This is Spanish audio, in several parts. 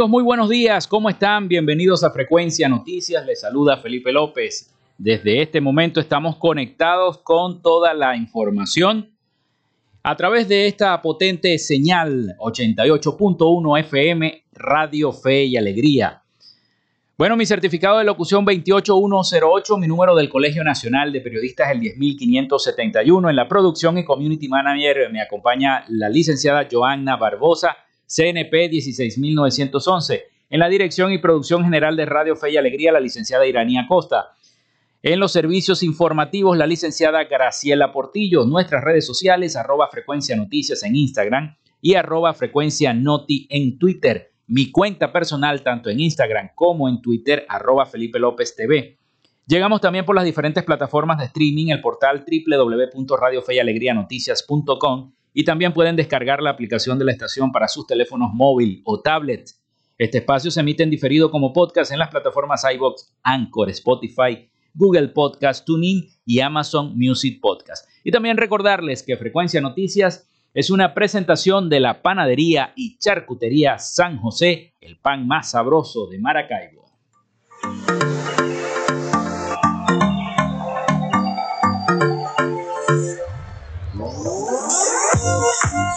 Amigos, muy buenos días, ¿cómo están? Bienvenidos a Frecuencia Noticias, les saluda Felipe López. Desde este momento estamos conectados con toda la información a través de esta potente señal 88.1 FM, Radio Fe y Alegría. Bueno, mi certificado de locución 28108, mi número del Colegio Nacional de Periodistas el 10571. En la producción y community manager me acompaña la licenciada Joanna Barbosa CNP 16911. En la dirección y producción general de Radio Fe y Alegría, la licenciada Iranía Costa. En los servicios informativos, la licenciada Graciela Portillo. Nuestras redes sociales, arroba frecuencia noticias en Instagram y arroba frecuencia noti en Twitter. Mi cuenta personal, tanto en Instagram como en Twitter, arroba Felipe López TV. Llegamos también por las diferentes plataformas de streaming, el portal www.radiofeyalegrianoticias.com y también pueden descargar la aplicación de la estación para sus teléfonos móvil o tablets. Este espacio se emite en diferido como podcast en las plataformas iBox, Anchor, Spotify, Google Podcast, TuneIn y Amazon Music Podcast. Y también recordarles que Frecuencia Noticias es una presentación de la panadería y charcutería San José, el pan más sabroso de Maracaibo.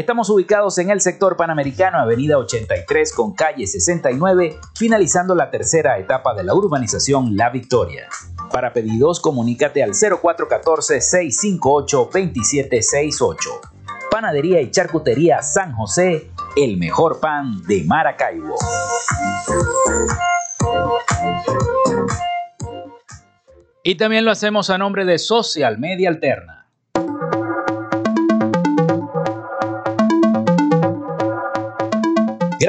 Estamos ubicados en el sector panamericano, avenida 83 con calle 69, finalizando la tercera etapa de la urbanización La Victoria. Para pedidos, comunícate al 0414-658-2768. Panadería y Charcutería San José, el mejor pan de Maracaibo. Y también lo hacemos a nombre de Social Media Alterna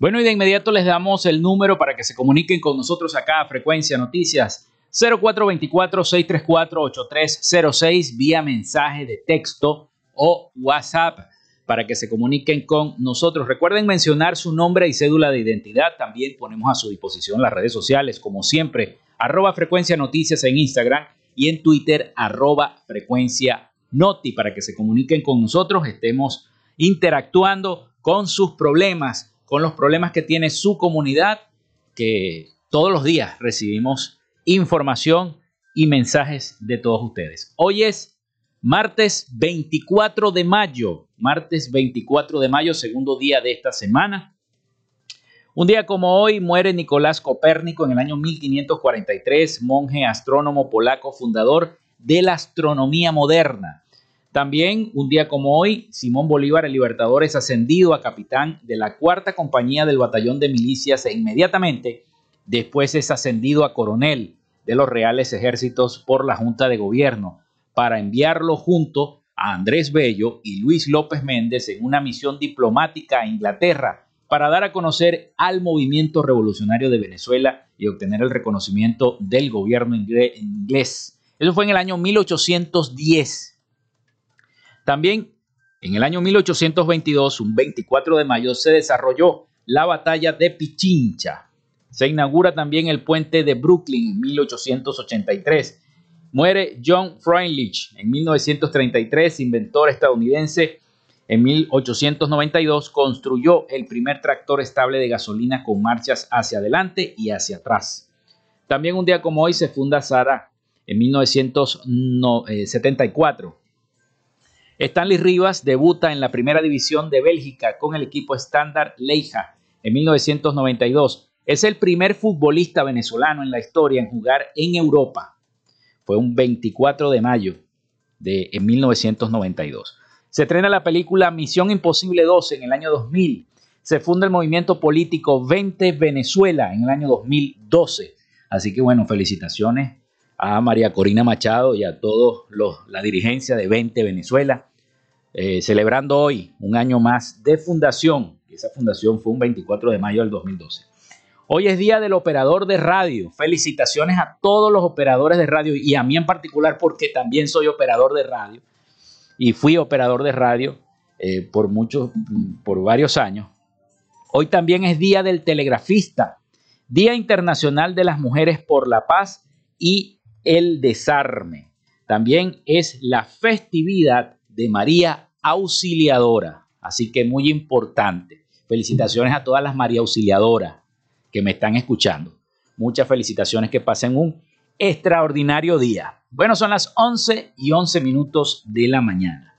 Bueno, y de inmediato les damos el número para que se comuniquen con nosotros acá a Frecuencia Noticias 0424-634-8306 vía mensaje de texto o WhatsApp para que se comuniquen con nosotros. Recuerden mencionar su nombre y cédula de identidad. También ponemos a su disposición las redes sociales, como siempre, arroba frecuencia noticias en Instagram y en Twitter, arroba frecuencia noti, para que se comuniquen con nosotros, estemos interactuando con sus problemas con los problemas que tiene su comunidad, que todos los días recibimos información y mensajes de todos ustedes. Hoy es martes 24 de mayo, martes 24 de mayo, segundo día de esta semana. Un día como hoy muere Nicolás Copérnico en el año 1543, monje astrónomo polaco fundador de la astronomía moderna. También un día como hoy, Simón Bolívar, el Libertador, es ascendido a capitán de la cuarta compañía del batallón de milicias e inmediatamente después es ascendido a coronel de los Reales Ejércitos por la Junta de Gobierno para enviarlo junto a Andrés Bello y Luis López Méndez en una misión diplomática a Inglaterra para dar a conocer al movimiento revolucionario de Venezuela y obtener el reconocimiento del gobierno inglés. Eso fue en el año 1810. También en el año 1822, un 24 de mayo, se desarrolló la batalla de Pichincha. Se inaugura también el puente de Brooklyn en 1883. Muere John Freundlich en 1933, inventor estadounidense. En 1892 construyó el primer tractor estable de gasolina con marchas hacia adelante y hacia atrás. También un día como hoy se funda Sara en 1974. Stanley Rivas debuta en la primera división de Bélgica con el equipo Standard Leija en 1992. Es el primer futbolista venezolano en la historia en jugar en Europa. Fue un 24 de mayo de 1992. Se estrena la película Misión Imposible 2 en el año 2000. Se funda el movimiento político 20 Venezuela en el año 2012. Así que bueno, felicitaciones a María Corina Machado y a toda la dirigencia de 20 Venezuela. Eh, celebrando hoy un año más de fundación. Esa fundación fue un 24 de mayo del 2012. Hoy es día del operador de radio. Felicitaciones a todos los operadores de radio y a mí en particular porque también soy operador de radio y fui operador de radio eh, por muchos, por varios años. Hoy también es día del telegrafista, Día Internacional de las Mujeres por la Paz y el Desarme. También es la festividad de María Auxiliadora. Así que muy importante. Felicitaciones a todas las María Auxiliadoras que me están escuchando. Muchas felicitaciones, que pasen un extraordinario día. Bueno, son las 11 y 11 minutos de la mañana.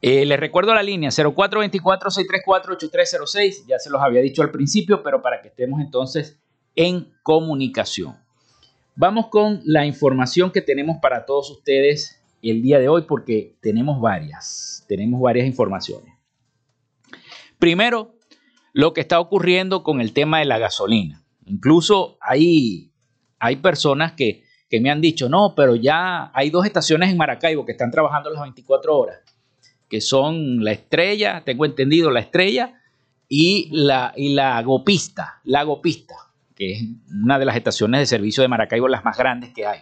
Eh, les recuerdo la línea 0424-634-8306. Ya se los había dicho al principio, pero para que estemos entonces en comunicación. Vamos con la información que tenemos para todos ustedes el día de hoy porque tenemos varias, tenemos varias informaciones. Primero, lo que está ocurriendo con el tema de la gasolina. Incluso hay, hay personas que, que me han dicho, no, pero ya hay dos estaciones en Maracaibo que están trabajando las 24 horas, que son la estrella, tengo entendido, la estrella y la, y la Gopista, la Gopista, que es una de las estaciones de servicio de Maracaibo, las más grandes que hay.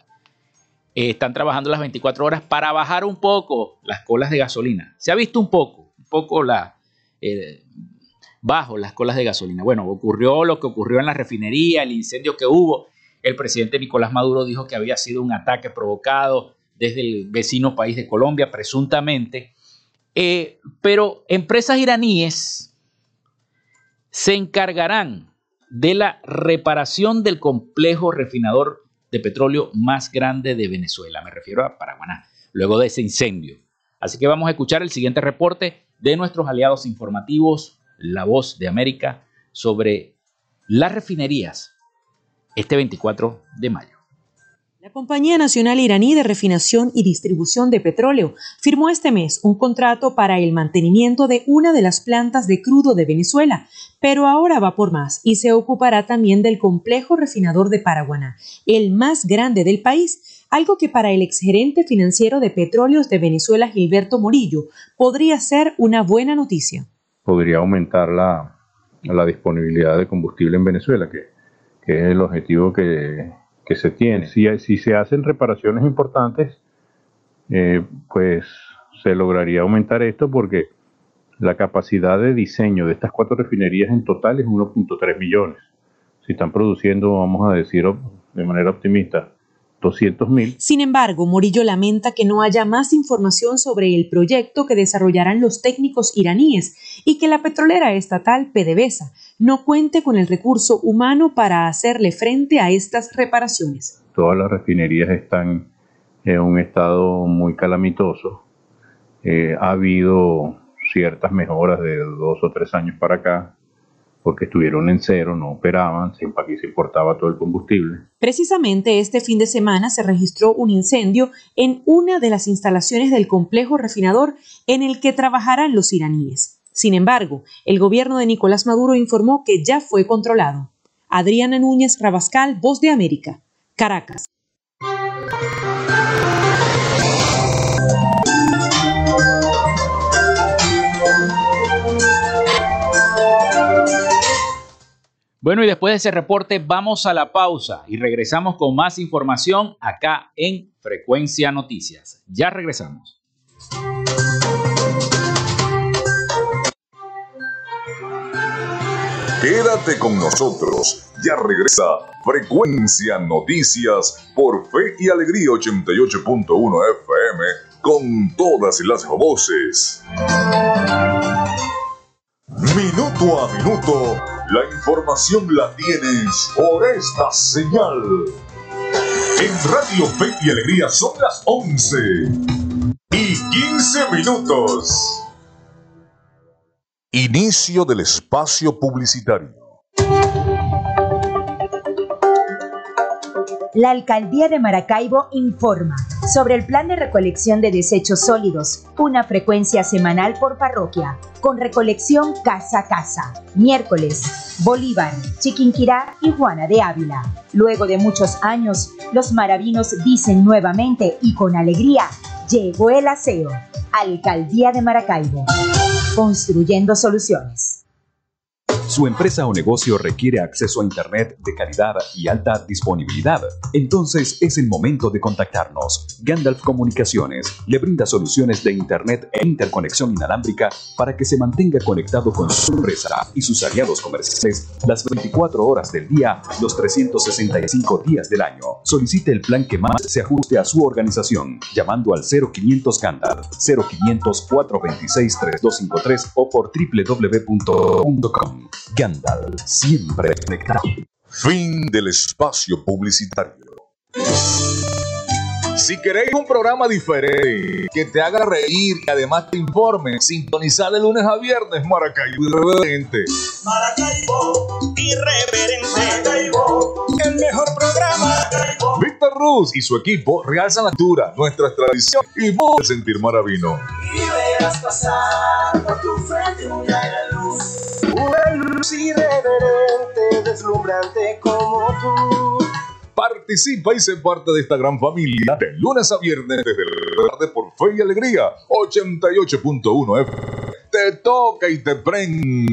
Eh, están trabajando las 24 horas para bajar un poco las colas de gasolina. Se ha visto un poco, un poco la, eh, bajo las colas de gasolina. Bueno, ocurrió lo que ocurrió en la refinería, el incendio que hubo. El presidente Nicolás Maduro dijo que había sido un ataque provocado desde el vecino país de Colombia, presuntamente. Eh, pero empresas iraníes se encargarán de la reparación del complejo refinador de petróleo más grande de Venezuela. Me refiero a Paraguaná, luego de ese incendio. Así que vamos a escuchar el siguiente reporte de nuestros aliados informativos, La Voz de América, sobre las refinerías este 24 de mayo. La Compañía Nacional Iraní de Refinación y Distribución de Petróleo firmó este mes un contrato para el mantenimiento de una de las plantas de crudo de Venezuela, pero ahora va por más y se ocupará también del complejo refinador de Paraguaná, el más grande del país, algo que para el exgerente financiero de Petróleos de Venezuela, Gilberto Morillo, podría ser una buena noticia. Podría aumentar la, disponibilidad de combustible en Venezuela, que, es el objetivo que que se tiene. Si, se hacen reparaciones importantes, eh, pues se lograría aumentar esto porque la capacidad de diseño de estas cuatro refinerías en total es 1.3 millones. Si están produciendo, vamos a decir de manera optimista, 200.000. Sin embargo, Morillo lamenta que no haya más información sobre el proyecto que desarrollarán los técnicos iraníes y que la petrolera estatal PDVSA no cuente con el recurso humano para hacerle frente a estas reparaciones. Todas las refinerías están en un estado muy calamitoso. Eh, ha habido ciertas mejoras de dos o tres años para acá, porque estuvieron en cero, no operaban, aquí se importaba todo el combustible. Precisamente este fin de semana se registró un incendio en una de las instalaciones del complejo refinador en el que trabajarán los iraníes. Sin embargo, el gobierno de Nicolás Maduro informó que ya fue controlado. Adriana Núñez Rabascal, Voz de América, Caracas. Bueno, y después de ese reporte vamos a la pausa y regresamos con más información acá en Frecuencia Noticias. Ya regresamos. Quédate con nosotros. Ya regresa Frecuencia Noticias por Fe y Alegría 88.1 FM con todas las voces. Minuto a minuto, la información la tienes por esta señal. En Radio Fe y Alegría son las 11 y 15 minutos. Inicio del espacio publicitario. La Alcaldía de Maracaibo informa sobre el plan de recolección de desechos sólidos, una frecuencia semanal por parroquia, con recolección casa a casa. Miércoles, Bolívar, Chiquinquirá y Juana de Ávila. Luego de muchos años, los maravinos dicen nuevamente y con alegría, llegó el aseo. Alcaldía de Maracaibo. Construyendo soluciones. Su empresa o negocio requiere acceso a Internet de calidad y alta disponibilidad. Entonces es el momento de contactarnos. Gandalf Comunicaciones le brinda soluciones de Internet e interconexión inalámbrica para que se mantenga conectado con su empresa y sus aliados comerciales las 24 horas del día, los 365 días del año. Solicite el plan que más se ajuste a su organización llamando al 0500 Gandalf 0500 426 3253 o por www.com. Gandalf, siempre conectado. Fin del espacio publicitario. Si queréis un programa diferente, que te haga reír y además te informe, sintonizar de lunes a viernes Maracaibo irreverente. Maracaibo irreverente. Maracaibo, el mejor programa. Víctor Ruz y su equipo realzan la altura, nuestra tradición y modo de sentir maravino. Y verás pasar por tu frente una luz. Una luz irreverente, deslumbrante como tú. Participa y sé parte de esta gran familia de lunes a viernes desde la tarde por Fe y Alegría 88.1 F. Te toca y te prende.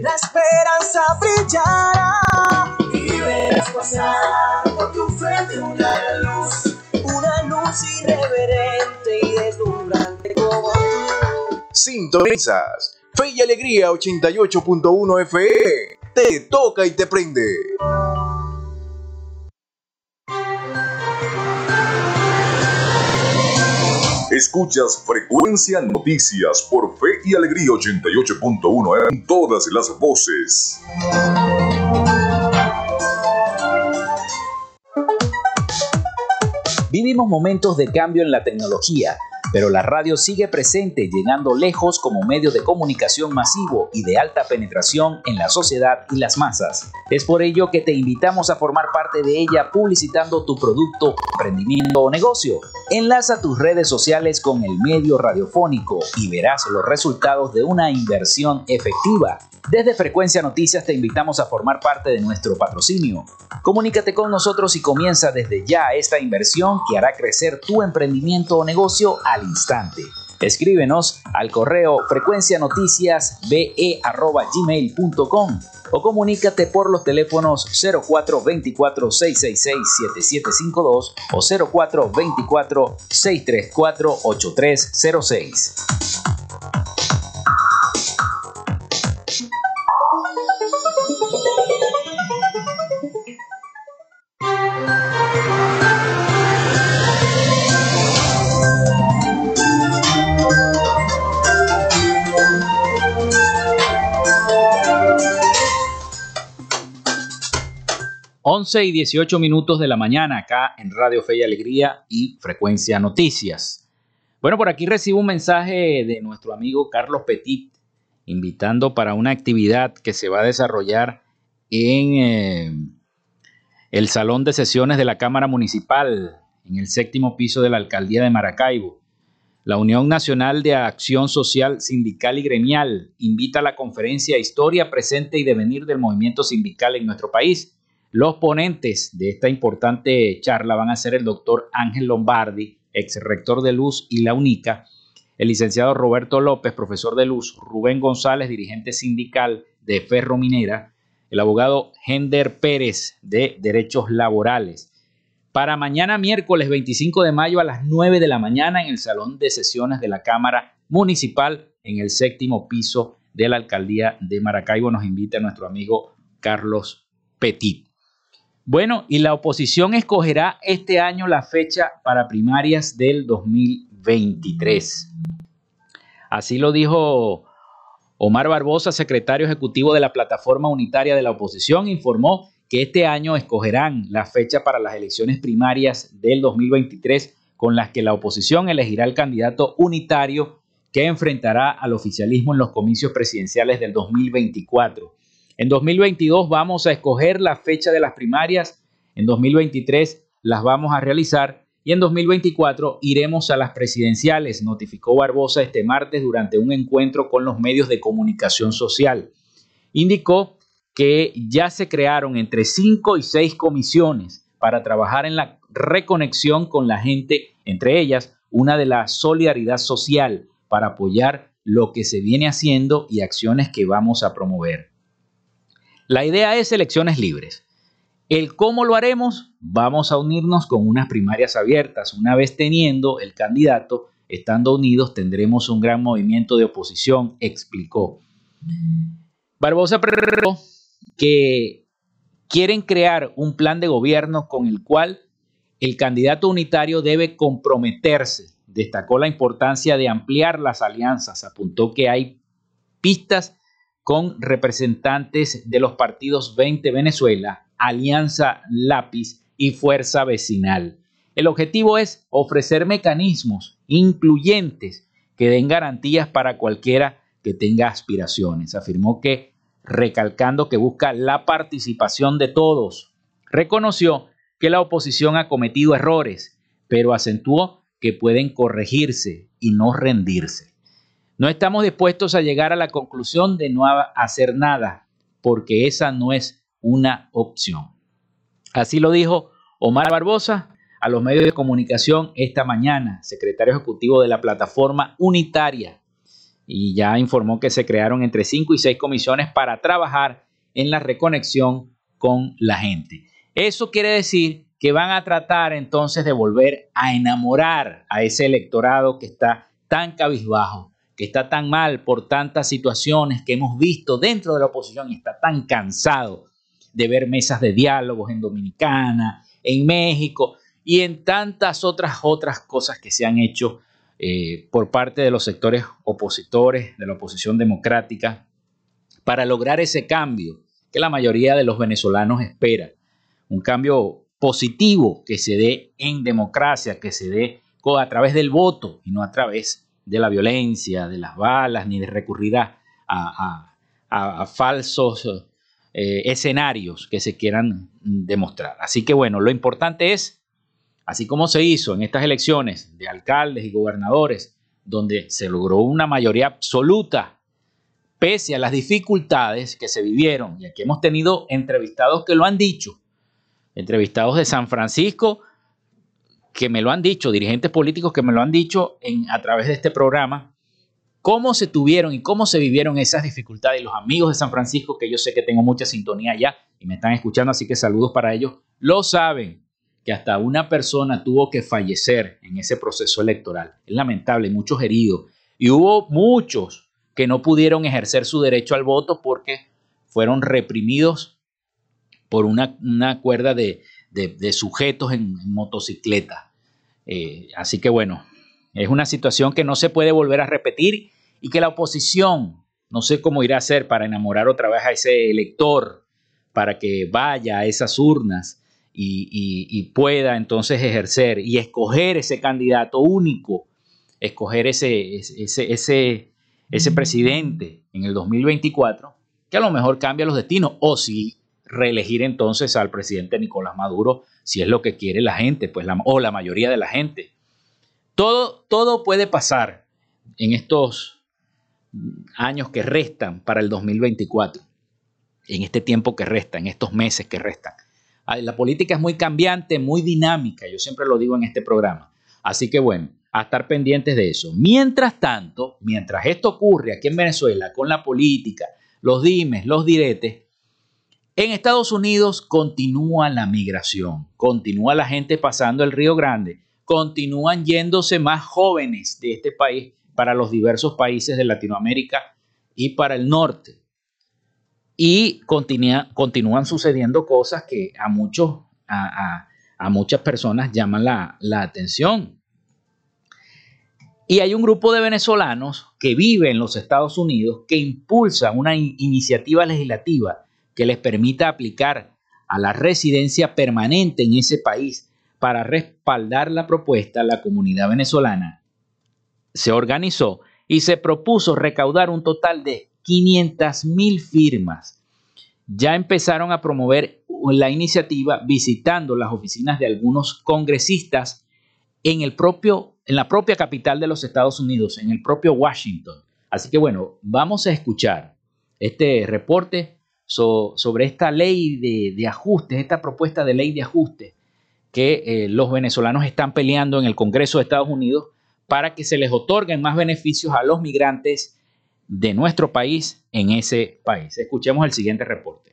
La esperanza brillará y verás pasar por tu frente una luz, una luz irreverente y deslumbrante como tú. Sintonizas Fe y Alegría 88.1 FM. Te toca y te prende. Escuchas Frecuencia Noticias por Fe y Alegría 88.1 en todas las voces. Vivimos momentos de cambio en la tecnología, pero la radio sigue presente, llegando lejos como medio de comunicación masivo y de alta penetración en la sociedad y las masas. Es por ello que te invitamos a formar parte de ella publicitando tu producto, emprendimiento o negocio. Enlaza tus redes sociales con el medio radiofónico y verás los resultados de una inversión efectiva. Desde Frecuencia Noticias te invitamos a formar parte de nuestro patrocinio. Comunícate con nosotros y comienza desde ya esta inversión que hará crecer tu emprendimiento o negocio al instante. Escríbenos al correo frecuencianoticiasbe.gmail.com o comunícate por los teléfonos 0424-666-7752 o 0424-634-8306. 11 y 18 minutos de la mañana acá en Radio Fe y Alegría y Frecuencia Noticias. Bueno, por aquí recibo un mensaje de nuestro amigo Carlos Petit invitando para una actividad que se va a desarrollar en eh, el Salón de Sesiones de la Cámara Municipal, en el séptimo piso de la Alcaldía de Maracaibo. La Unión Nacional de Acción Social Sindical y Gremial invita a la conferencia Historia, Presente y Devenir del Movimiento Sindical en nuestro país. Los ponentes de esta importante charla van a ser el doctor Ángel Lombardi, ex rector de Luz y la UNICA, el licenciado Roberto López, profesor de Luz, Rubén González, dirigente sindical de Ferro Minera, el abogado Hender Pérez de Derechos Laborales para mañana miércoles 25 de mayo a las 9 de la mañana en el Salón de Sesiones de la Cámara Municipal en el séptimo piso de la Alcaldía de Maracaibo. Nos invita nuestro amigo Carlos Petit. Bueno, y la oposición escogerá este año la fecha para primarias del 2023. Así lo dijo Omar Barbosa, secretario ejecutivo de la Plataforma Unitaria de la Oposición, informó que este año escogerán la fecha para las elecciones primarias del 2023 con las que la oposición elegirá el candidato unitario que enfrentará al oficialismo en los comicios presidenciales del 2024. En 2022 vamos a escoger la fecha de las primarias, en 2023 las vamos a realizar y en 2024 iremos a las presidenciales, notificó Barbosa este martes durante un encuentro con los medios de comunicación social. Indicó que ya se crearon entre cinco y seis comisiones para trabajar en la reconexión con la gente, entre ellas una de la solidaridad social para apoyar lo que se viene haciendo y acciones que vamos a promover. La idea es elecciones libres. El cómo lo haremos, vamos a unirnos con unas primarias abiertas. Una vez teniendo el candidato, estando unidos, tendremos un gran movimiento de oposición, explicó. Barbosa que quieren crear un plan de gobierno con el cual el candidato unitario debe comprometerse. Destacó la importancia de ampliar las alianzas. Apuntó que hay pistas con representantes de los partidos 20 Venezuela, Alianza Lápiz y Fuerza Vecinal. El objetivo es ofrecer mecanismos incluyentes que den garantías para cualquiera que tenga aspiraciones. Afirmó que recalcando que busca la participación de todos. Reconoció que la oposición ha cometido errores, pero acentuó que pueden corregirse y no rendirse. No estamos dispuestos a llegar a la conclusión de no hacer nada, porque esa no es una opción. Así lo dijo Omar Barbosa a los medios de comunicación esta mañana, secretario ejecutivo de la plataforma unitaria y ya informó que se crearon entre 5 y 6 comisiones para trabajar en la reconexión con la gente. Eso quiere decir que van a tratar entonces de volver a enamorar a ese electorado que está tan cabizbajo, que está tan mal por tantas situaciones que hemos visto dentro de la oposición y está tan cansado de ver mesas de diálogos en Dominicana, en México y en tantas otras otras cosas que se han hecho eh, por parte de los sectores opositores, de la oposición democrática, para lograr ese cambio que la mayoría de los venezolanos espera. Un cambio positivo que se dé en democracia, que se dé a través del voto y no a través de la violencia, de las balas, ni de recurrir a, falsos eh, escenarios que se quieran demostrar. Así que bueno, lo importante es así como se hizo en estas elecciones de alcaldes y gobernadores, donde se logró una mayoría absoluta, pese a las dificultades que se vivieron. Y aquí hemos tenido entrevistados que lo han dicho, entrevistados de San Francisco que me lo han dicho, dirigentes políticos que me lo han dicho en, a través de este programa, cómo se tuvieron y cómo se vivieron esas dificultades. Los amigos de San Francisco, que yo sé que tengo mucha sintonía allá y me están escuchando, así que saludos para ellos, lo saben que hasta una persona tuvo que fallecer en ese proceso electoral. Es lamentable, muchos heridos. Y hubo muchos que no pudieron ejercer su derecho al voto porque fueron reprimidos por una, cuerda de, sujetos en, motocicleta. Eh, así que bueno, es una situación que no se puede volver a repetir y que la oposición no sé cómo irá a hacer para enamorar otra vez a ese elector para que vaya a esas urnas y, pueda entonces ejercer y escoger ese candidato único, escoger ese, ese, ese, ese presidente en el 2024, que a lo mejor cambia los destinos, o si reelegir entonces al presidente Nicolás Maduro, si es lo que quiere la gente, pues o la mayoría de la gente. Todo, todo puede pasar en estos años que restan para el 2024, en este tiempo que resta, en estos meses que restan. La política es muy cambiante, muy dinámica, yo siempre lo digo en este programa. Así que bueno, a estar pendientes de eso. Mientras tanto, mientras esto ocurre aquí en Venezuela con la política, los dimes, los diretes, en Estados Unidos continúa la migración, continúa la gente pasando el Río Grande, continúan yéndose más jóvenes de este país para los diversos países de Latinoamérica y para el norte. Y continúan sucediendo cosas que a, muchos, a, muchas personas llaman la, la atención. Y hay un grupo de venezolanos que vive en los Estados Unidos que impulsa una iniciativa legislativa que les permita aplicar a la residencia permanente en ese país para respaldar la propuesta. La comunidad venezolana se organizó y se propuso recaudar un total de 500 mil firmas. Ya empezaron a promover la iniciativa visitando las oficinas de algunos congresistas en, el propio, en la propia capital de los Estados Unidos, en el propio Washington. Así que bueno, vamos a escuchar este reporte sobre esta ley de, de ajustes, esta propuesta de ley de ajustes que eh, los venezolanos están peleando en el Congreso de Estados Unidos para que se les otorguen más beneficios a los migrantes de nuestro país en ese país. Escuchemos el siguiente reporte.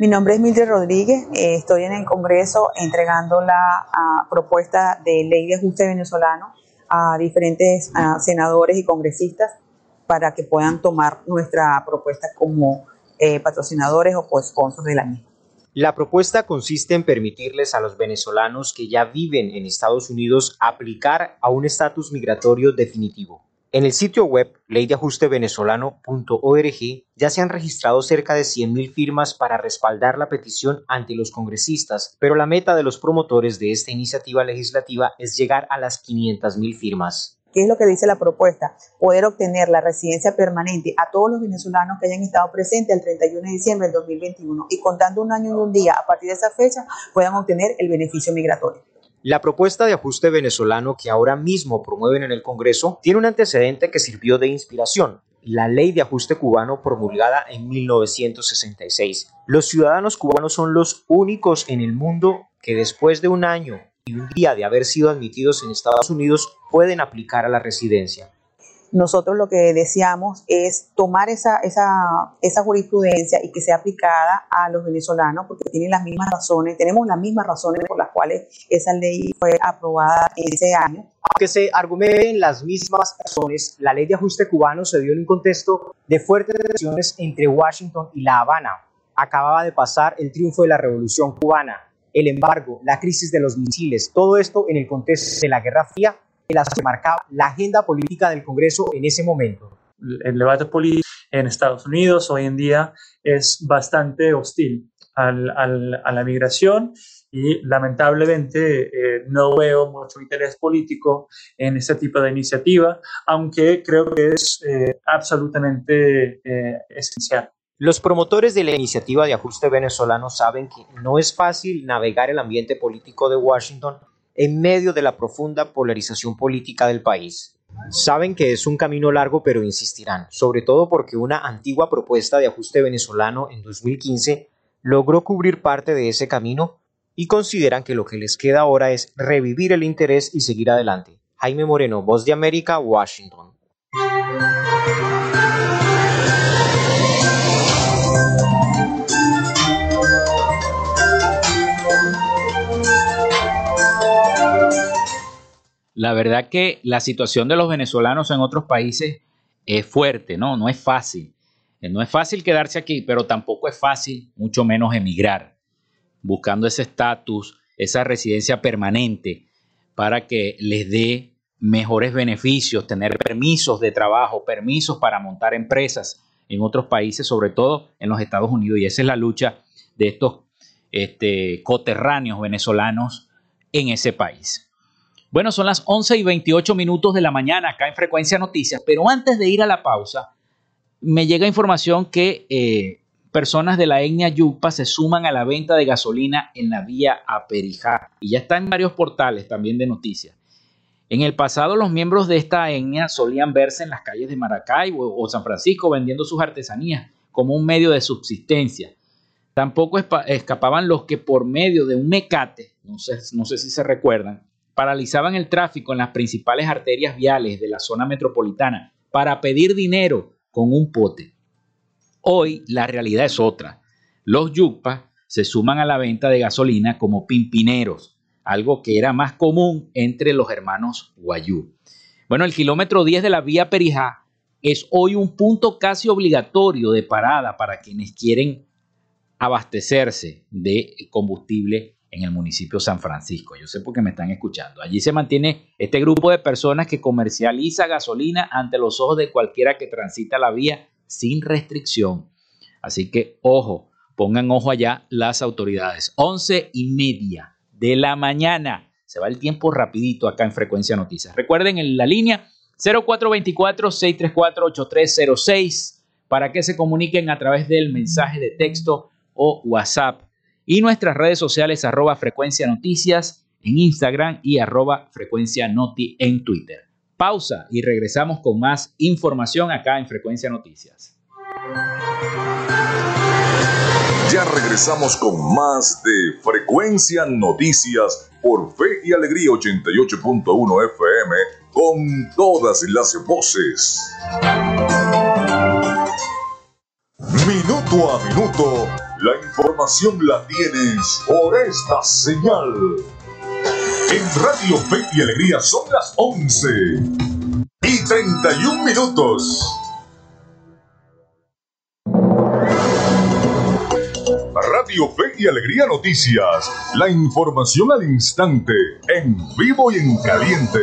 Mi nombre es Mildred Rodríguez, eh, estoy en el Congreso entregando la ah, propuesta de ley de ajuste venezolano a diferentes ah, senadores y congresistas para que puedan tomar nuestra propuesta como eh, patrocinadores o co-sponsors de la misma. La propuesta consiste en permitirles a los venezolanos que ya viven en Estados Unidos aplicar a un estatus migratorio definitivo. En el sitio web leydeajustevenezolano.org ya se han registrado cerca de 100.000 firmas para respaldar la petición ante los congresistas, pero la meta de los promotores de esta iniciativa legislativa es llegar a las 500.000 firmas. ¿Qué es lo que dice la propuesta? Poder obtener la residencia permanente a todos los venezolanos que hayan estado presentes el 31 de diciembre del 2021 y contando un año y un día a partir de esa fecha puedan obtener el beneficio migratorio. La propuesta de ajuste venezolano que ahora mismo promueven en el Congreso tiene un antecedente que sirvió de inspiración, la ley de ajuste cubano promulgada en 1966. Los ciudadanos cubanos son los únicos en el mundo que después de un año y un día de haber sido admitidos en Estados Unidos pueden aplicar a la residencia. Nosotros lo que deseamos es tomar esa, esa, esa jurisprudencia y que sea aplicada a los venezolanos porque tienen las mismas razones, tenemos las mismas razones por las cuales esa ley fue aprobada ese año. Aunque se argumenten las mismas razones, la ley de ajuste cubano se dio en un contexto de fuertes tensiones entre Washington y La Habana. Acababa de pasar el triunfo de la Revolución cubana el embargo, la crisis de los misiles, todo esto en el contexto de la Guerra Fría que las marcaba la agenda política del Congreso en ese momento. El debate político en Estados Unidos hoy en día es bastante hostil al, al, a la migración y lamentablemente eh, no veo mucho interés político en este tipo de iniciativa, aunque creo que es eh, absolutamente eh, esencial. Los promotores de la iniciativa de ajuste venezolano saben que no es fácil navegar el ambiente político de Washington en medio de la profunda polarización política del país. Saben que es un camino largo pero insistirán, sobre todo porque una antigua propuesta de ajuste venezolano en 2015 logró cubrir parte de ese camino y consideran que lo que les queda ahora es revivir el interés y seguir adelante. Jaime Moreno, Voz de América, Washington. La verdad que la situación de los venezolanos en otros países es fuerte, ¿no? No es fácil. Eh, no es fácil quedarse aquí, pero tampoco es fácil, mucho menos emigrar, buscando ese estatus, esa residencia permanente para que les dé mejores beneficios, tener permisos de trabajo, permisos para montar empresas en otros países, sobre todo en los Estados Unidos. Y esa es la lucha de estos este, coterráneos venezolanos en ese país. Bueno, son las 11 y 28 minutos de la mañana acá en Frecuencia Noticias, pero antes de ir a la pausa, me llega información que eh, personas de la etnia Yupa se suman a la venta de gasolina en la vía Aperijá y ya está en varios portales también de noticias. En el pasado los miembros de esta etnia solían verse en las calles de Maracaibo o San Francisco vendiendo sus artesanías como un medio de subsistencia. Tampoco escapaban los que por medio de un mecate, no sé, no sé si se recuerdan, paralizaban el tráfico en las principales arterias viales de la zona metropolitana para pedir dinero con un pote. Hoy la realidad es otra. Los yucpas se suman a la venta de gasolina como pimpineros, algo que era más común entre los hermanos Guayú. Bueno, el kilómetro 10 de la vía Perijá es hoy un punto casi obligatorio de parada para quienes quieren abastecerse de combustible en el municipio San Francisco. Yo sé por qué me están escuchando. Allí se mantiene este grupo de personas que comercializa gasolina ante los ojos de cualquiera que transita la vía sin restricción. Así que ojo, pongan ojo allá las autoridades. Once y media de la mañana. Se va el tiempo rapidito acá en Frecuencia Noticias. Recuerden en la línea 0424-634-8306 para que se comuniquen a través del mensaje de texto o WhatsApp y nuestras redes sociales arroba frecuencia noticias en Instagram y arroba frecuencia noti en Twitter. Pausa y regresamos con más información acá en Frecuencia Noticias. Ya regresamos con más de Frecuencia Noticias por Fe y Alegría 88.1 FM con todas las voces. Minuto a minuto la información la tienes por esta señal. En Radio Fe y Alegría son las 11 y 31 minutos. Radio Fe y Alegría Noticias. La información al instante, en vivo y en caliente.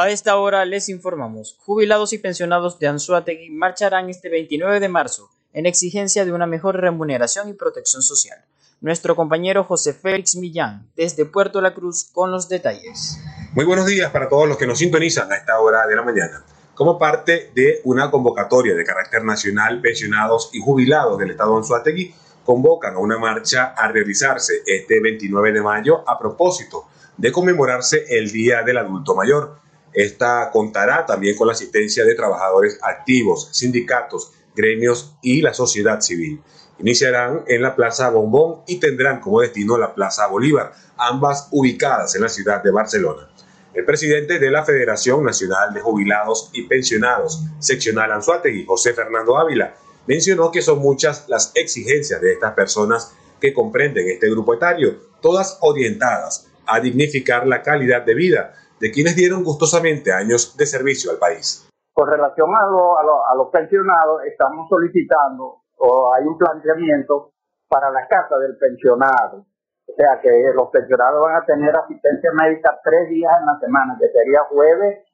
A esta hora les informamos. Jubilados y pensionados de Anzuategui marcharán este 29 de marzo en exigencia de una mejor remuneración y protección social. Nuestro compañero José Félix Millán, desde Puerto La Cruz, con los detalles. Muy buenos días para todos los que nos sintonizan a esta hora de la mañana. Como parte de una convocatoria de carácter nacional, pensionados y jubilados del Estado de Anzuategui convocan a una marcha a realizarse este 29 de mayo a propósito de conmemorarse el Día del Adulto Mayor esta contará también con la asistencia de trabajadores activos, sindicatos, gremios y la sociedad civil. Iniciarán en la Plaza Bombón y tendrán como destino la Plaza Bolívar, ambas ubicadas en la ciudad de Barcelona. El presidente de la Federación Nacional de Jubilados y Pensionados, seccional Anzuategui, José Fernando Ávila, mencionó que son muchas las exigencias de estas personas que comprenden este grupo etario, todas orientadas a dignificar la calidad de vida de quienes dieron gustosamente años de servicio al país. Con relación a, a, los pensionados, estamos solicitando o hay un planteamiento para la casa del pensionado. O sea que los pensionados van a tener asistencia médica tres días en la semana, que sería jueves,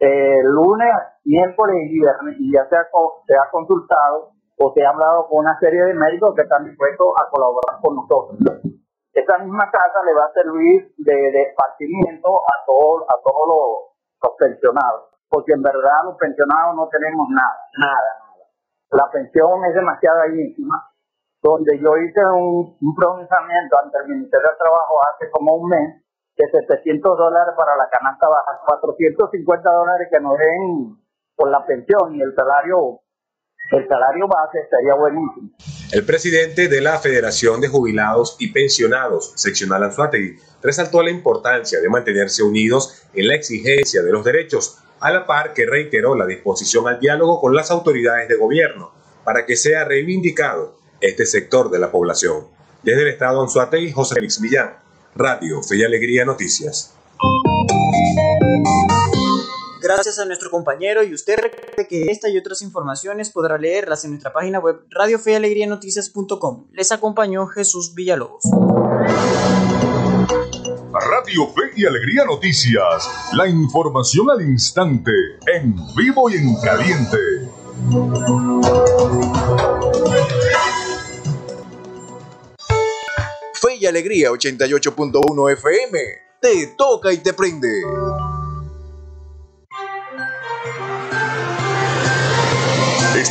eh, lunes, miércoles y viernes, y ya se ha, se ha consultado o se ha hablado con una serie de médicos que están dispuestos a colaborar con nosotros. Esa misma casa le va a servir de, de a, todos a todos los, pensionados, porque en verdad los pensionados no tenemos nada, nada. La pensión es demasiado íntima, donde yo hice un, un pronunciamiento ante el Ministerio de Trabajo hace como un mes, de 700 dólares para la canasta baja, 450 dólares que nos den por la pensión y el salario el salario base sería buenísimo. El presidente de la Federación de Jubilados y Pensionados, seccional Anzuategui, resaltó la importancia de mantenerse unidos en la exigencia de los derechos, a la par que reiteró la disposición al diálogo con las autoridades de gobierno para que sea reivindicado este sector de la población. Desde el Estado Anzuategui, José Félix Millán, Radio Fe y Alegría Noticias. Gracias a nuestro compañero y usted recuerde que esta y otras informaciones podrá leerlas en nuestra página web radiofealegrianoticias.com. Les acompañó Jesús Villalobos. Radio Fe y Alegría Noticias. La información al instante, en vivo y en caliente. Fe y Alegría 88.1 FM. Te toca y te prende.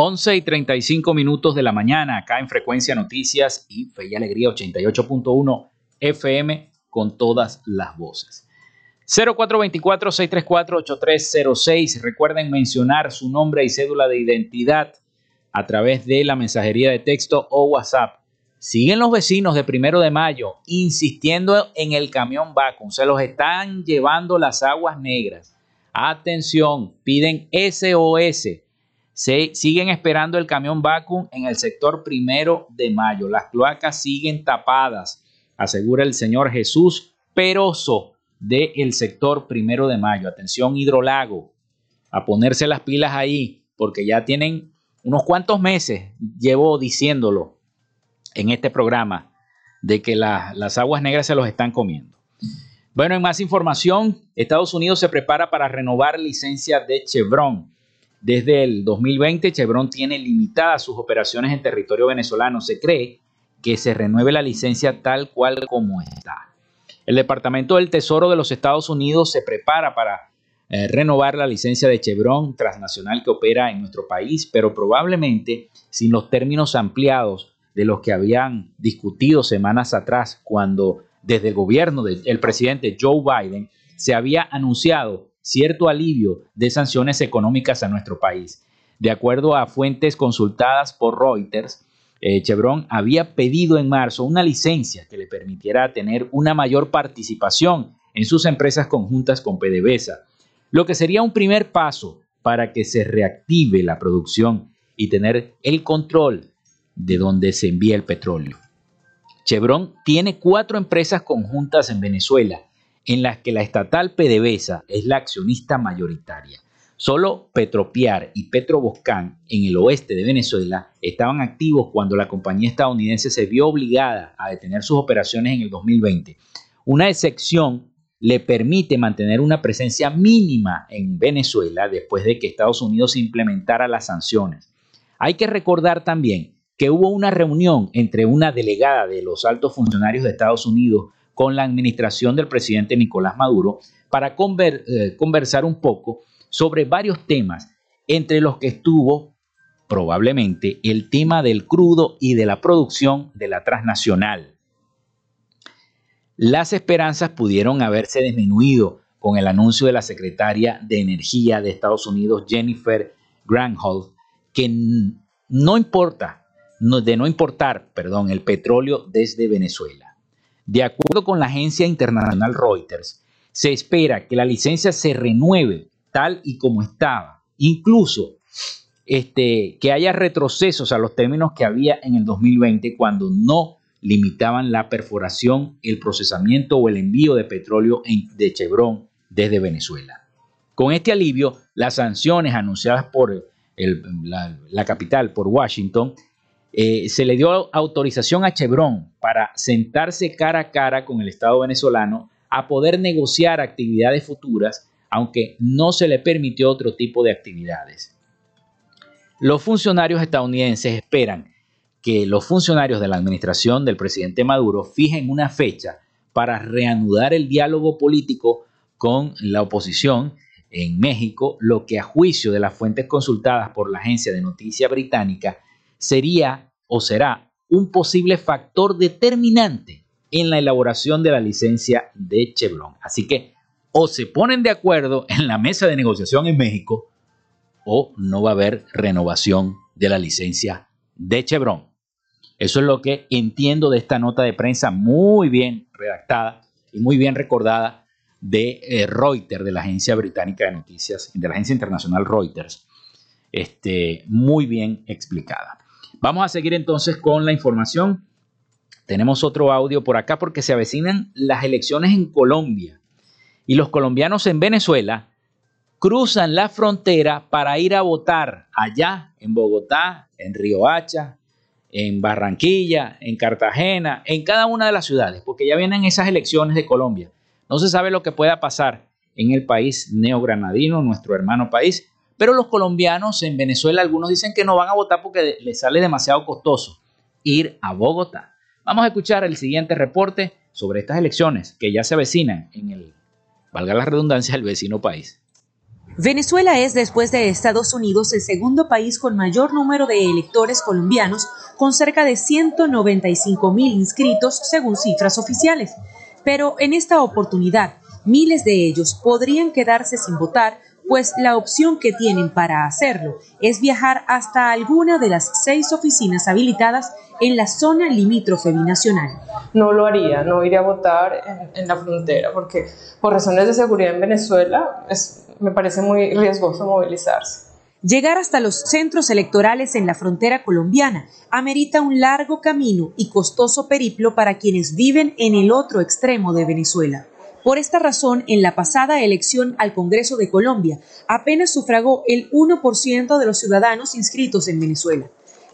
11 y 35 minutos de la mañana acá en Frecuencia Noticias y Fe y Alegría 88.1 FM con todas las voces. 0424-634-8306. Recuerden mencionar su nombre y cédula de identidad a través de la mensajería de texto o WhatsApp. Siguen los vecinos de primero de mayo insistiendo en el camión vacuum. Se los están llevando las aguas negras. Atención, piden SOS se siguen esperando el camión vacuum en el sector primero de mayo. Las cloacas siguen tapadas, asegura el señor Jesús Peroso del sector primero de mayo. Atención, Hidrolago, a ponerse las pilas ahí, porque ya tienen unos cuantos meses, llevo diciéndolo en este programa, de que las aguas negras se los están comiendo. Bueno, en más información, Estados Unidos se prepara para renovar licencia de Chevron. Desde el 2020, Chevron tiene limitadas sus operaciones en territorio venezolano. Se cree que se renueve la licencia tal cual como está. El Departamento del Tesoro de los Estados Unidos se prepara para eh, renovar la licencia de Chevron transnacional que opera en nuestro país, pero probablemente sin los términos ampliados de los que habían discutido semanas atrás cuando desde el gobierno del presidente Joe Biden se había anunciado cierto alivio de sanciones económicas a nuestro país. De acuerdo a fuentes consultadas por Reuters, eh, Chevron había pedido en marzo una licencia que le permitiera tener una mayor participación en sus empresas conjuntas con PDVSA, lo que sería un primer paso para que se reactive la producción y tener el control de donde se envía el petróleo. Chevron tiene cuatro empresas conjuntas en Venezuela en las que la estatal PDVSA es la accionista mayoritaria. Solo Petropiar y Petroboscán en el oeste de Venezuela estaban activos cuando la compañía estadounidense se vio obligada a detener sus operaciones en el 2020. Una excepción le permite mantener una presencia mínima en Venezuela después de que Estados Unidos implementara las sanciones. Hay que recordar también que hubo una reunión entre una delegada de los altos funcionarios de Estados Unidos con la administración del presidente Nicolás Maduro para eh, conversar un poco sobre varios temas, entre los que estuvo probablemente el tema del crudo y de la producción de la transnacional. Las esperanzas pudieron haberse disminuido con el anuncio de la secretaria de Energía de Estados Unidos, Jennifer Granholm, que no importa, de no importar, perdón, el petróleo desde Venezuela. De acuerdo con la agencia internacional Reuters, se espera que la licencia se renueve tal y como estaba, incluso este, que haya retrocesos a los términos que había en el 2020 cuando no limitaban la perforación, el procesamiento o el envío de petróleo de Chevron desde Venezuela. Con este alivio, las sanciones anunciadas por la, capital, por Washington, eh, se le dio autorización a Chevron para sentarse cara a cara con el Estado venezolano a poder negociar actividades futuras, aunque no se le permitió otro tipo de actividades. Los funcionarios estadounidenses esperan que los funcionarios de la administración del presidente Maduro fijen una fecha para reanudar el diálogo político con la oposición en México, lo que a juicio de las fuentes consultadas por la agencia de noticias británica sería o será un posible factor determinante en la elaboración de la licencia de Chevron. Así que o se ponen de acuerdo en la mesa de negociación en México o no va a haber renovación de la licencia de Chevron. Eso es lo que entiendo de esta nota de prensa muy bien redactada y muy bien recordada de eh, Reuters, de la agencia británica de noticias, de la agencia internacional Reuters, este, muy bien explicada. Vamos a seguir entonces con la información. Tenemos otro audio por acá porque se avecinan las elecciones en Colombia y los colombianos en Venezuela cruzan la frontera para ir a votar allá en Bogotá, en Río Hacha, en Barranquilla, en Cartagena, en cada una de las ciudades, porque ya vienen esas elecciones de Colombia. No se sabe lo que pueda pasar en el país neogranadino, nuestro hermano país, pero los colombianos en Venezuela, algunos dicen que no van a votar porque les sale demasiado costoso ir a Bogotá. Vamos a escuchar el siguiente reporte sobre estas elecciones que ya se avecinan en el, valga la redundancia, el vecino país. Venezuela es, después de Estados Unidos, el segundo país con mayor número de electores colombianos, con cerca de 195 mil inscritos, según cifras oficiales. Pero en esta oportunidad, miles de ellos podrían quedarse sin votar, pues la opción que tienen para hacerlo es viajar hasta alguna de las seis oficinas habilitadas en la zona limítrofe binacional. No lo haría, no iría a votar en, la frontera, porque por razones de seguridad en Venezuela es me parece muy riesgoso movilizarse. Llegar hasta los centros electorales en la frontera colombiana amerita un largo camino y costoso periplo para quienes viven en el otro extremo de Venezuela. Por esta razón, en la pasada elección al Congreso de Colombia, apenas sufragó el 1% de los ciudadanos inscritos en Venezuela.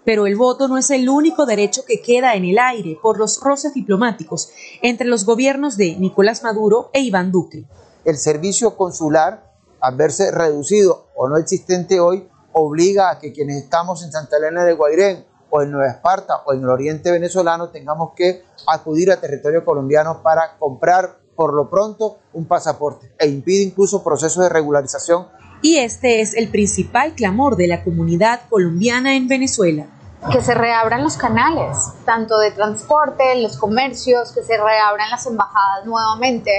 Pero el voto no es el único derecho que queda en el aire por los roces diplomáticos entre los gobiernos de Nicolás Maduro e Iván Duque. El servicio consular al verse reducido o no existente hoy, obliga a que quienes estamos en Santa Elena de Guairén o en Nueva Esparta o en el oriente venezolano tengamos que acudir a territorio colombiano para comprar por lo pronto un pasaporte e impide incluso procesos de regularización. Y este es el principal clamor de la comunidad colombiana en Venezuela. Que se reabran los canales, tanto de transporte, los comercios, que se reabran las embajadas nuevamente,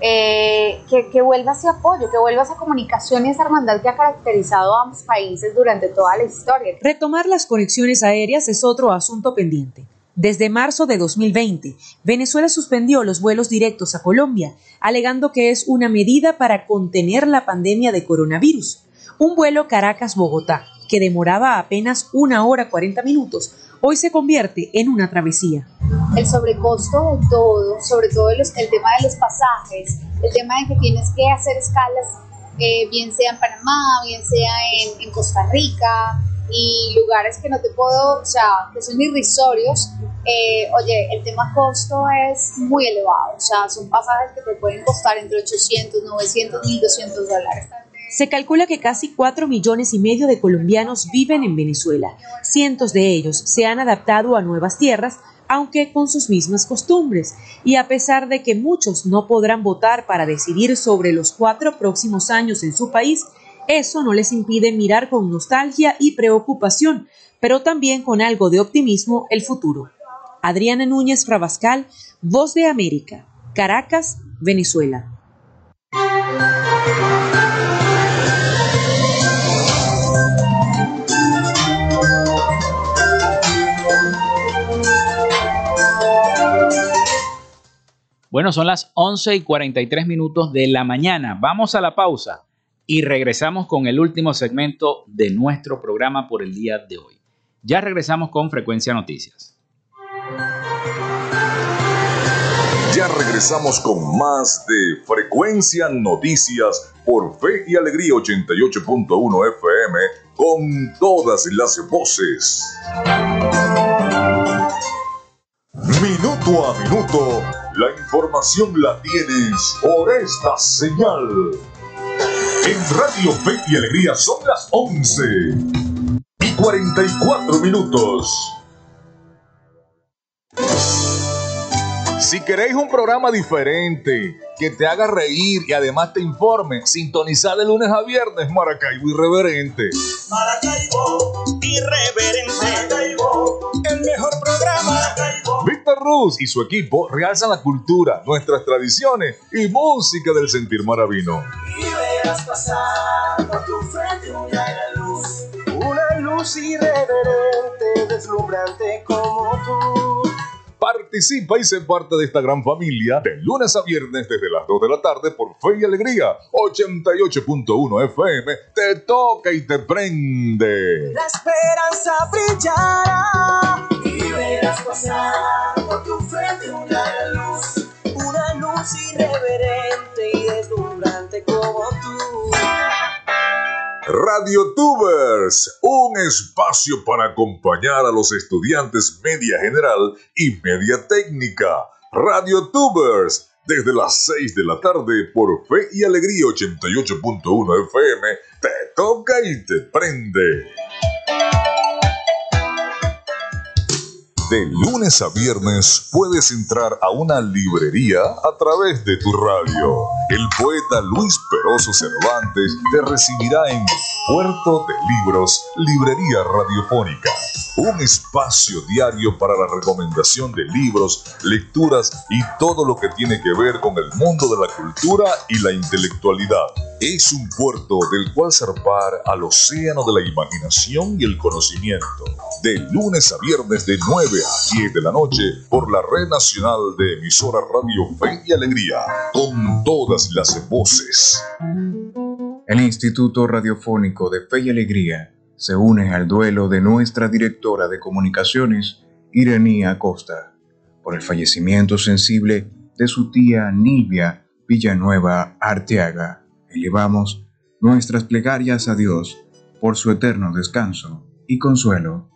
eh, que, vuelva ese apoyo, que vuelva esa comunicación y esa hermandad que ha caracterizado a ambos países durante toda la historia. Retomar las conexiones aéreas es otro asunto pendiente. Desde marzo de 2020, Venezuela suspendió los vuelos directos a Colombia, alegando que es una medida para contener la pandemia de coronavirus. Un vuelo Caracas-Bogotá, que demoraba apenas una hora 40 minutos, hoy se convierte en una travesía. El sobrecosto de todo, sobre todo el, tema de los pasajes, el tema de que tienes que hacer escalas, eh, bien sea en Panamá, bien sea en, Costa Rica, y lugares que no te puedo, o sea, que son irrisorios, eh, oye, el tema costo es muy elevado, o sea, son pasajes que te pueden costar entre 800, 900, 1200 dólares. Se calcula que casi 4 millones y medio de colombianos viven en Venezuela. Cientos de ellos se han adaptado a nuevas tierras, aunque con sus mismas costumbres. Y a pesar de que muchos no podrán votar para decidir sobre los cuatro próximos años en su país, eso no les impide mirar con nostalgia y preocupación, pero también con algo de optimismo el futuro. Adriana Núñez Rabascal, Voz de América, Caracas, Venezuela. Bueno, son las 11 y 43 minutos de la mañana. Vamos a la pausa y regresamos con el último segmento de nuestro programa por el día de hoy. Ya regresamos con Frecuencia Noticias. Ya regresamos con más de Frecuencia Noticias por Fe y Alegría 88.1 FM con todas las voces. Minuto a minuto, la información la tienes por esta señal. En Radio Fe y Alegría son las 11 y 44 minutos. Si queréis un programa diferente, que te haga reír y además te informe, sintonizar de lunes a viernes Maracaibo Irreverente. Maracaibo, irreverente. Maracaibo, el mejor programa. Víctor Ruz y su equipo realzan la cultura, nuestras tradiciones y música del sentir maravino. Verás pasar por tu frente una luz. Una luz irreverente, deslumbrante como tú. Participa y sé parte de esta gran familia de lunes a viernes desde las 2 de la tarde por Fe y Alegría 88.1 FM. Te toca y te prende. La esperanza brillará y verás pasar por tu frente una luz, irreverente y deslumbrante como tú. Radio Tubers, un espacio para acompañar a los estudiantes media general y media técnica. Radio Tubers, desde las 6 de la tarde por Fe y Alegría 88.1 FM, te toca y te prende. De lunes a viernes puedes entrar a una librería a través de tu radio. El poeta Luis Peroso Cervantes te recibirá en Puerto de Libros, Librería Radiofónica. Un espacio diario para la recomendación de libros, lecturas y todo lo que tiene que ver con el mundo de la cultura y la intelectualidad. Es un puerto del cual zarpar al océano de la imaginación y el conocimiento. De lunes a viernes de 9 a 10 de la noche por la red nacional de emisora Radio Fe y Alegría, con todas las voces. El Instituto Radiofónico de Fe y Alegría se une al duelo de nuestra directora de comunicaciones, Iranía Acosta, por el fallecimiento sensible de su tía Nilvia Villanueva Arteaga. Elevamos nuestras plegarias a Dios por su eterno descanso y consuelo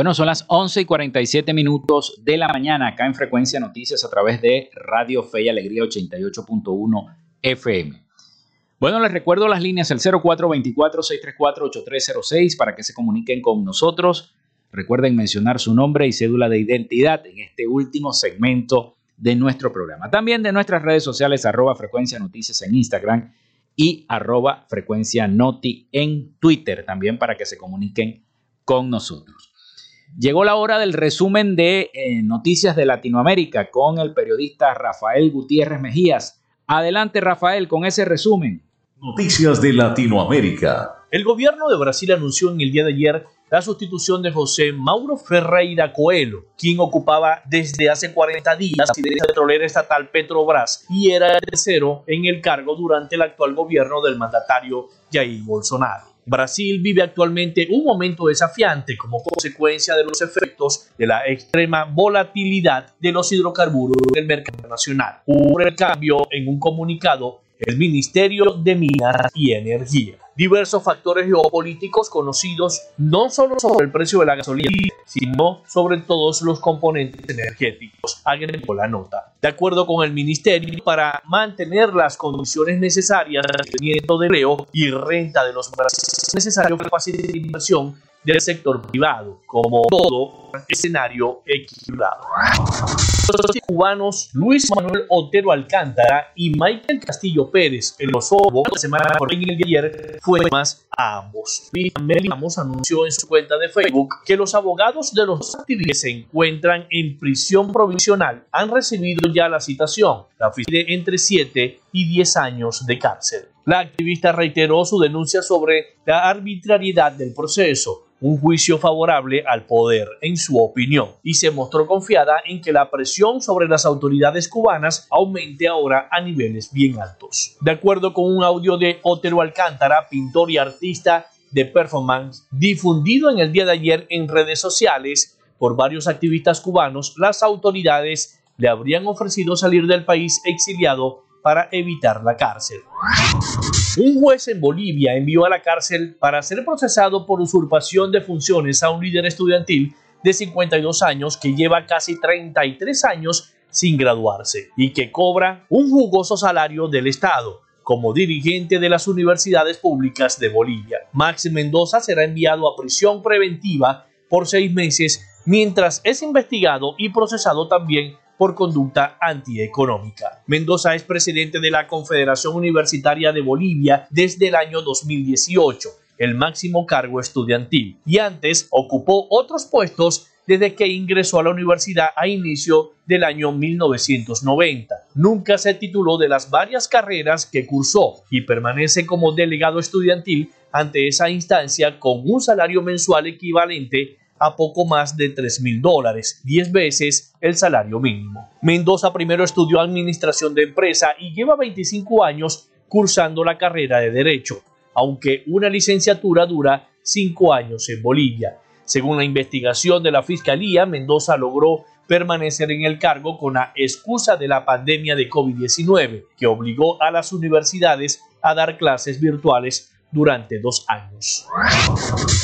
Bueno, son las 11 y 47 minutos de la mañana acá en Frecuencia Noticias a través de Radio Fe y Alegría 88.1 FM. Bueno, les recuerdo las líneas el 0424-634-8306 para que se comuniquen con nosotros. Recuerden mencionar su nombre y cédula de identidad en este último segmento de nuestro programa. También de nuestras redes sociales arroba Frecuencia Noticias en Instagram y arroba Frecuencia Noti en Twitter también para que se comuniquen con nosotros. Llegó la hora del resumen de eh, noticias de Latinoamérica con el periodista Rafael Gutiérrez Mejías. Adelante Rafael con ese resumen. Noticias de Latinoamérica. El gobierno de Brasil anunció en el día de ayer la sustitución de José Mauro Ferreira Coelho, quien ocupaba desde hace 40 días la presidencia petrolera estatal Petrobras y era el tercero en el cargo durante el actual gobierno del mandatario Jair Bolsonaro. Brasil vive actualmente un momento desafiante como consecuencia de los efectos de la extrema volatilidad de los hidrocarburos del mercado nacional. Hubo el cambio en un comunicado el Ministerio de Minas y Energía. Diversos factores geopolíticos conocidos no solo sobre el precio de la gasolina, sino sobre todos los componentes energéticos. Agregó la nota. De acuerdo con el ministerio, para mantener las condiciones necesarias de crecimiento de empleo y renta de los brasileños, es necesario capacitar inversión del sector privado, como todo escenario equilibrado. Los cubanos Luis Manuel Otero Alcántara y Michael Castillo Pérez, el osobo la semana por el ayer, fue más a ambos. Ramos anunció en su cuenta de Facebook que los abogados de los activistas se encuentran en prisión provisional han recibido ya la citación, la de entre 7 y 10 años de cárcel. La activista reiteró su denuncia sobre la arbitrariedad del proceso, un juicio favorable al poder, en su opinión, y se mostró confiada en que la presión sobre las autoridades cubanas aumente ahora a niveles bien altos. De acuerdo con un audio de Otero Alcántara, pintor y artista de performance, difundido en el día de ayer en redes sociales por varios activistas cubanos, las autoridades le habrían ofrecido salir del país exiliado para evitar la cárcel. Un juez en Bolivia envió a la cárcel para ser procesado por usurpación de funciones a un líder estudiantil de 52 años que lleva casi 33 años sin graduarse y que cobra un jugoso salario del Estado como dirigente de las universidades públicas de Bolivia. Max Mendoza será enviado a prisión preventiva por seis meses mientras es investigado y procesado también por conducta antieconómica. Mendoza es presidente de la Confederación Universitaria de Bolivia desde el año 2018, el máximo cargo estudiantil, y antes ocupó otros puestos desde que ingresó a la universidad a inicio del año 1990. Nunca se tituló de las varias carreras que cursó y permanece como delegado estudiantil ante esa instancia con un salario mensual equivalente a poco más de 3 mil dólares, 10 veces el salario mínimo. Mendoza primero estudió administración de empresa y lleva 25 años cursando la carrera de Derecho, aunque una licenciatura dura 5 años en Bolivia. Según la investigación de la Fiscalía, Mendoza logró permanecer en el cargo con la excusa de la pandemia de COVID-19, que obligó a las universidades a dar clases virtuales durante dos años.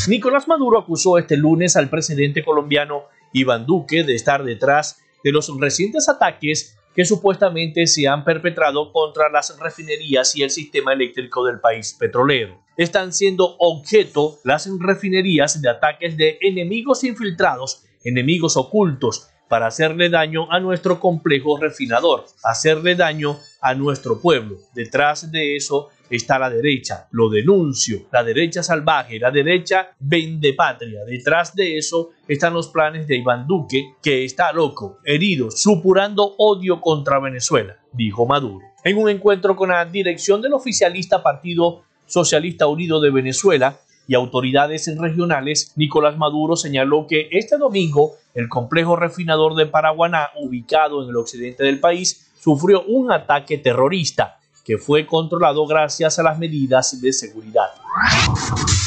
Nicolás Maduro acusó este lunes al presidente colombiano Iván Duque de estar detrás de los recientes ataques que supuestamente se han perpetrado contra las refinerías y el sistema eléctrico del país petrolero. Están siendo objeto las refinerías de ataques de enemigos infiltrados, enemigos ocultos, para hacerle daño a nuestro complejo refinador, hacerle daño a nuestro pueblo. Detrás de eso está la derecha, lo denuncio, la derecha salvaje, la derecha vende patria. Detrás de eso están los planes de Iván Duque, que está loco, herido, supurando odio contra Venezuela, dijo Maduro. En un encuentro con la dirección del oficialista Partido Socialista Unido de Venezuela, y autoridades regionales, Nicolás Maduro señaló que este domingo el complejo refinador de Paraguaná, ubicado en el occidente del país, sufrió un ataque terrorista que fue controlado gracias a las medidas de seguridad.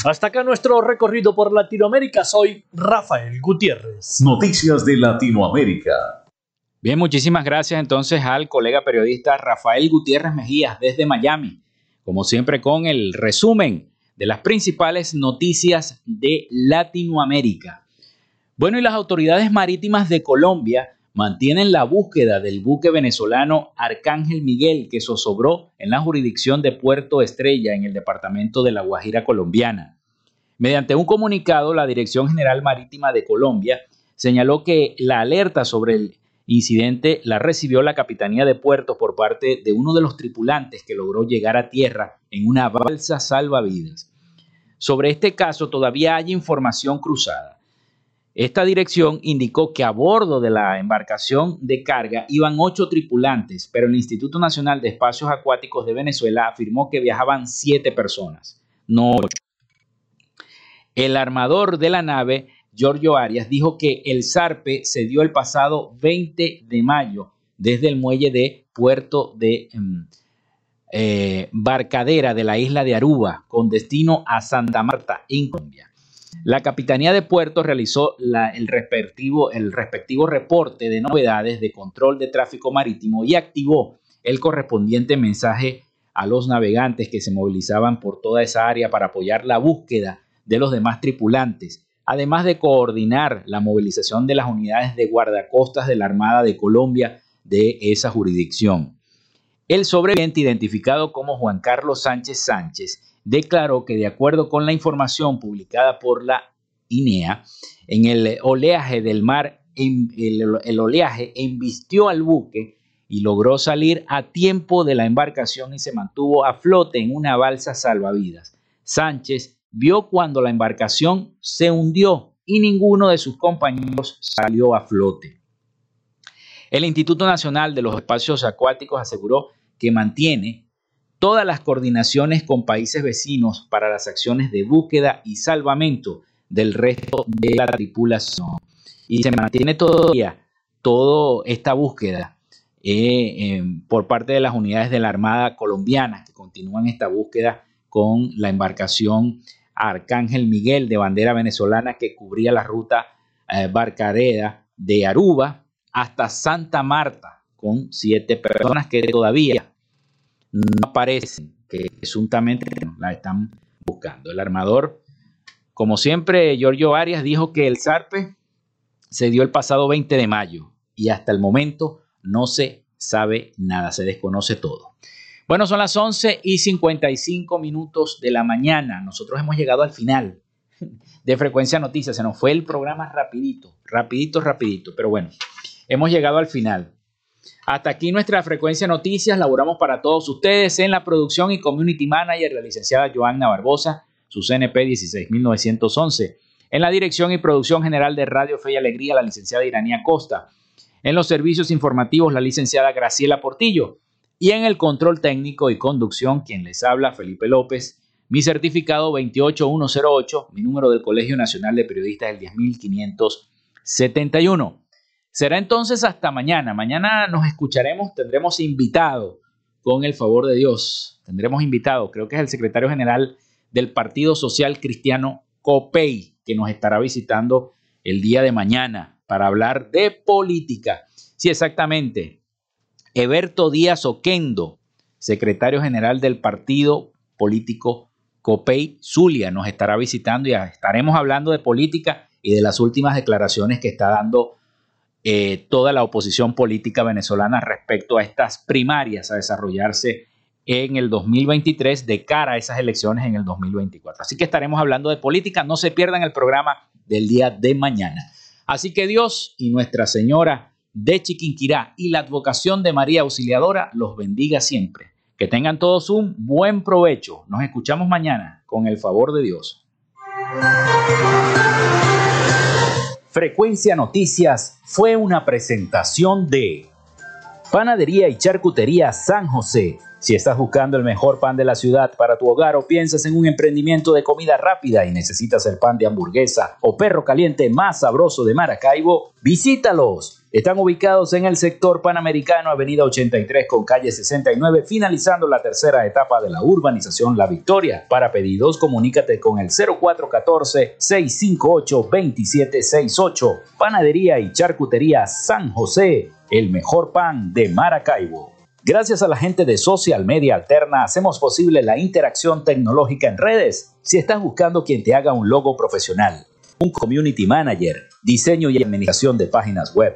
Hasta acá nuestro recorrido por Latinoamérica. Soy Rafael Gutiérrez. Noticias de Latinoamérica. Bien, muchísimas gracias entonces al colega periodista Rafael Gutiérrez Mejías desde Miami, como siempre con el resumen de las principales noticias de Latinoamérica. Bueno, y las autoridades marítimas de Colombia mantienen la búsqueda del buque venezolano Arcángel Miguel que zozobró en la jurisdicción de Puerto Estrella en el departamento de La Guajira colombiana. Mediante un comunicado, la Dirección General Marítima de Colombia señaló que la alerta sobre el incidente la recibió la Capitanía de Puertos por parte de uno de los tripulantes que logró llegar a tierra en una balsa salvavidas. Sobre este caso todavía hay información cruzada. Esta dirección indicó que a bordo de la embarcación de carga iban ocho tripulantes, pero el Instituto Nacional de Espacios Acuáticos de Venezuela afirmó que viajaban siete personas, no ocho. El armador de la nave, Giorgio Arias, dijo que el zarpe se dio el pasado 20 de mayo desde el muelle de Puerto de em, eh, Barcadera de la isla de Aruba, con destino a Santa Marta, en Colombia. La Capitanía de Puertos realizó el respectivo reporte de novedades de control de tráfico marítimo y activó el correspondiente mensaje a los navegantes que se movilizaban por toda esa área para apoyar la búsqueda de los demás tripulantes, además de coordinar la movilización de las unidades de guardacostas de la Armada de Colombia de esa jurisdicción. El sobreviviente, identificado como Juan Carlos Sánchez Sánchez, declaró que de acuerdo con la información publicada por la INEA, en el oleaje del mar, el, oleaje embistió al buque y logró salir a tiempo de la embarcación y se mantuvo a flote en una balsa salvavidas. Sánchez vio cuando la embarcación se hundió y ninguno de sus compañeros salió a flote. El Instituto Nacional de los Espacios Acuáticos aseguró que mantiene todas las coordinaciones con países vecinos para las acciones de búsqueda y salvamento del resto de la tripulación. Y se mantiene todavía toda esta búsqueda eh, por parte de las unidades de la Armada colombiana que continúan esta búsqueda con la embarcación Arcángel Miguel de bandera venezolana que cubría la ruta eh, Barcareda de Aruba hasta Santa Marta con siete personas que todavía no aparecen, que presuntamente la están buscando. El armador, como siempre, Giorgio Arias dijo que el zarpe se dio el pasado 20 de mayo y hasta el momento no se sabe nada, se desconoce todo. Bueno, son las 11 y 55 minutos de la mañana. Nosotros hemos llegado al final de Frecuencia Noticias. Se nos fue el programa rapidito, rapidito, rapidito. Pero bueno, hemos llegado al final. Hasta aquí nuestra frecuencia noticias. Laboramos para todos ustedes en la producción y community manager, la licenciada Joanna Barbosa, su CNP 16911. En la dirección y producción general de Radio Fe y Alegría, la licenciada Iranía Costa. En los servicios informativos, la licenciada Graciela Portillo. Y en el control técnico y conducción, quien les habla, Felipe López. Mi certificado 28108, mi número del Colegio Nacional de Periodistas, el 10571. Será entonces hasta mañana. Mañana nos escucharemos, tendremos invitado, con el favor de Dios. Tendremos invitado, creo que es el secretario general del Partido Social Cristiano COPEI, que nos estará visitando el día de mañana para hablar de política. Sí, exactamente. Eberto Díaz Oquendo, secretario general del Partido Político COPEI Zulia, nos estará visitando y estaremos hablando de política y de las últimas declaraciones que está dando eh, toda la oposición política venezolana respecto a estas primarias a desarrollarse en el 2023 de cara a esas elecciones en el 2024. Así que estaremos hablando de política. No se pierdan el programa del día de mañana. Así que Dios y Nuestra Señora de Chiquinquirá y la advocación de María Auxiliadora los bendiga siempre. Que tengan todos un buen provecho. Nos escuchamos mañana con el favor de Dios. Frecuencia Noticias fue una presentación de Panadería y Charcutería San José. Si estás buscando el mejor pan de la ciudad para tu hogar o piensas en un emprendimiento de comida rápida y necesitas el pan de hamburguesa o perro caliente más sabroso de Maracaibo, visítalos están ubicados en el sector panamericano, Avenida 83 con calle 69, finalizando la tercera etapa de la urbanización La Victoria. Para pedidos, comunícate con el 0414-658-2768. Panadería y Charcutería San José, el mejor pan de Maracaibo. Gracias a la gente de Social Media Alterna hacemos posible la interacción tecnológica en redes. Si estás buscando quien te haga un logo profesional, un community manager, diseño y administración de páginas web,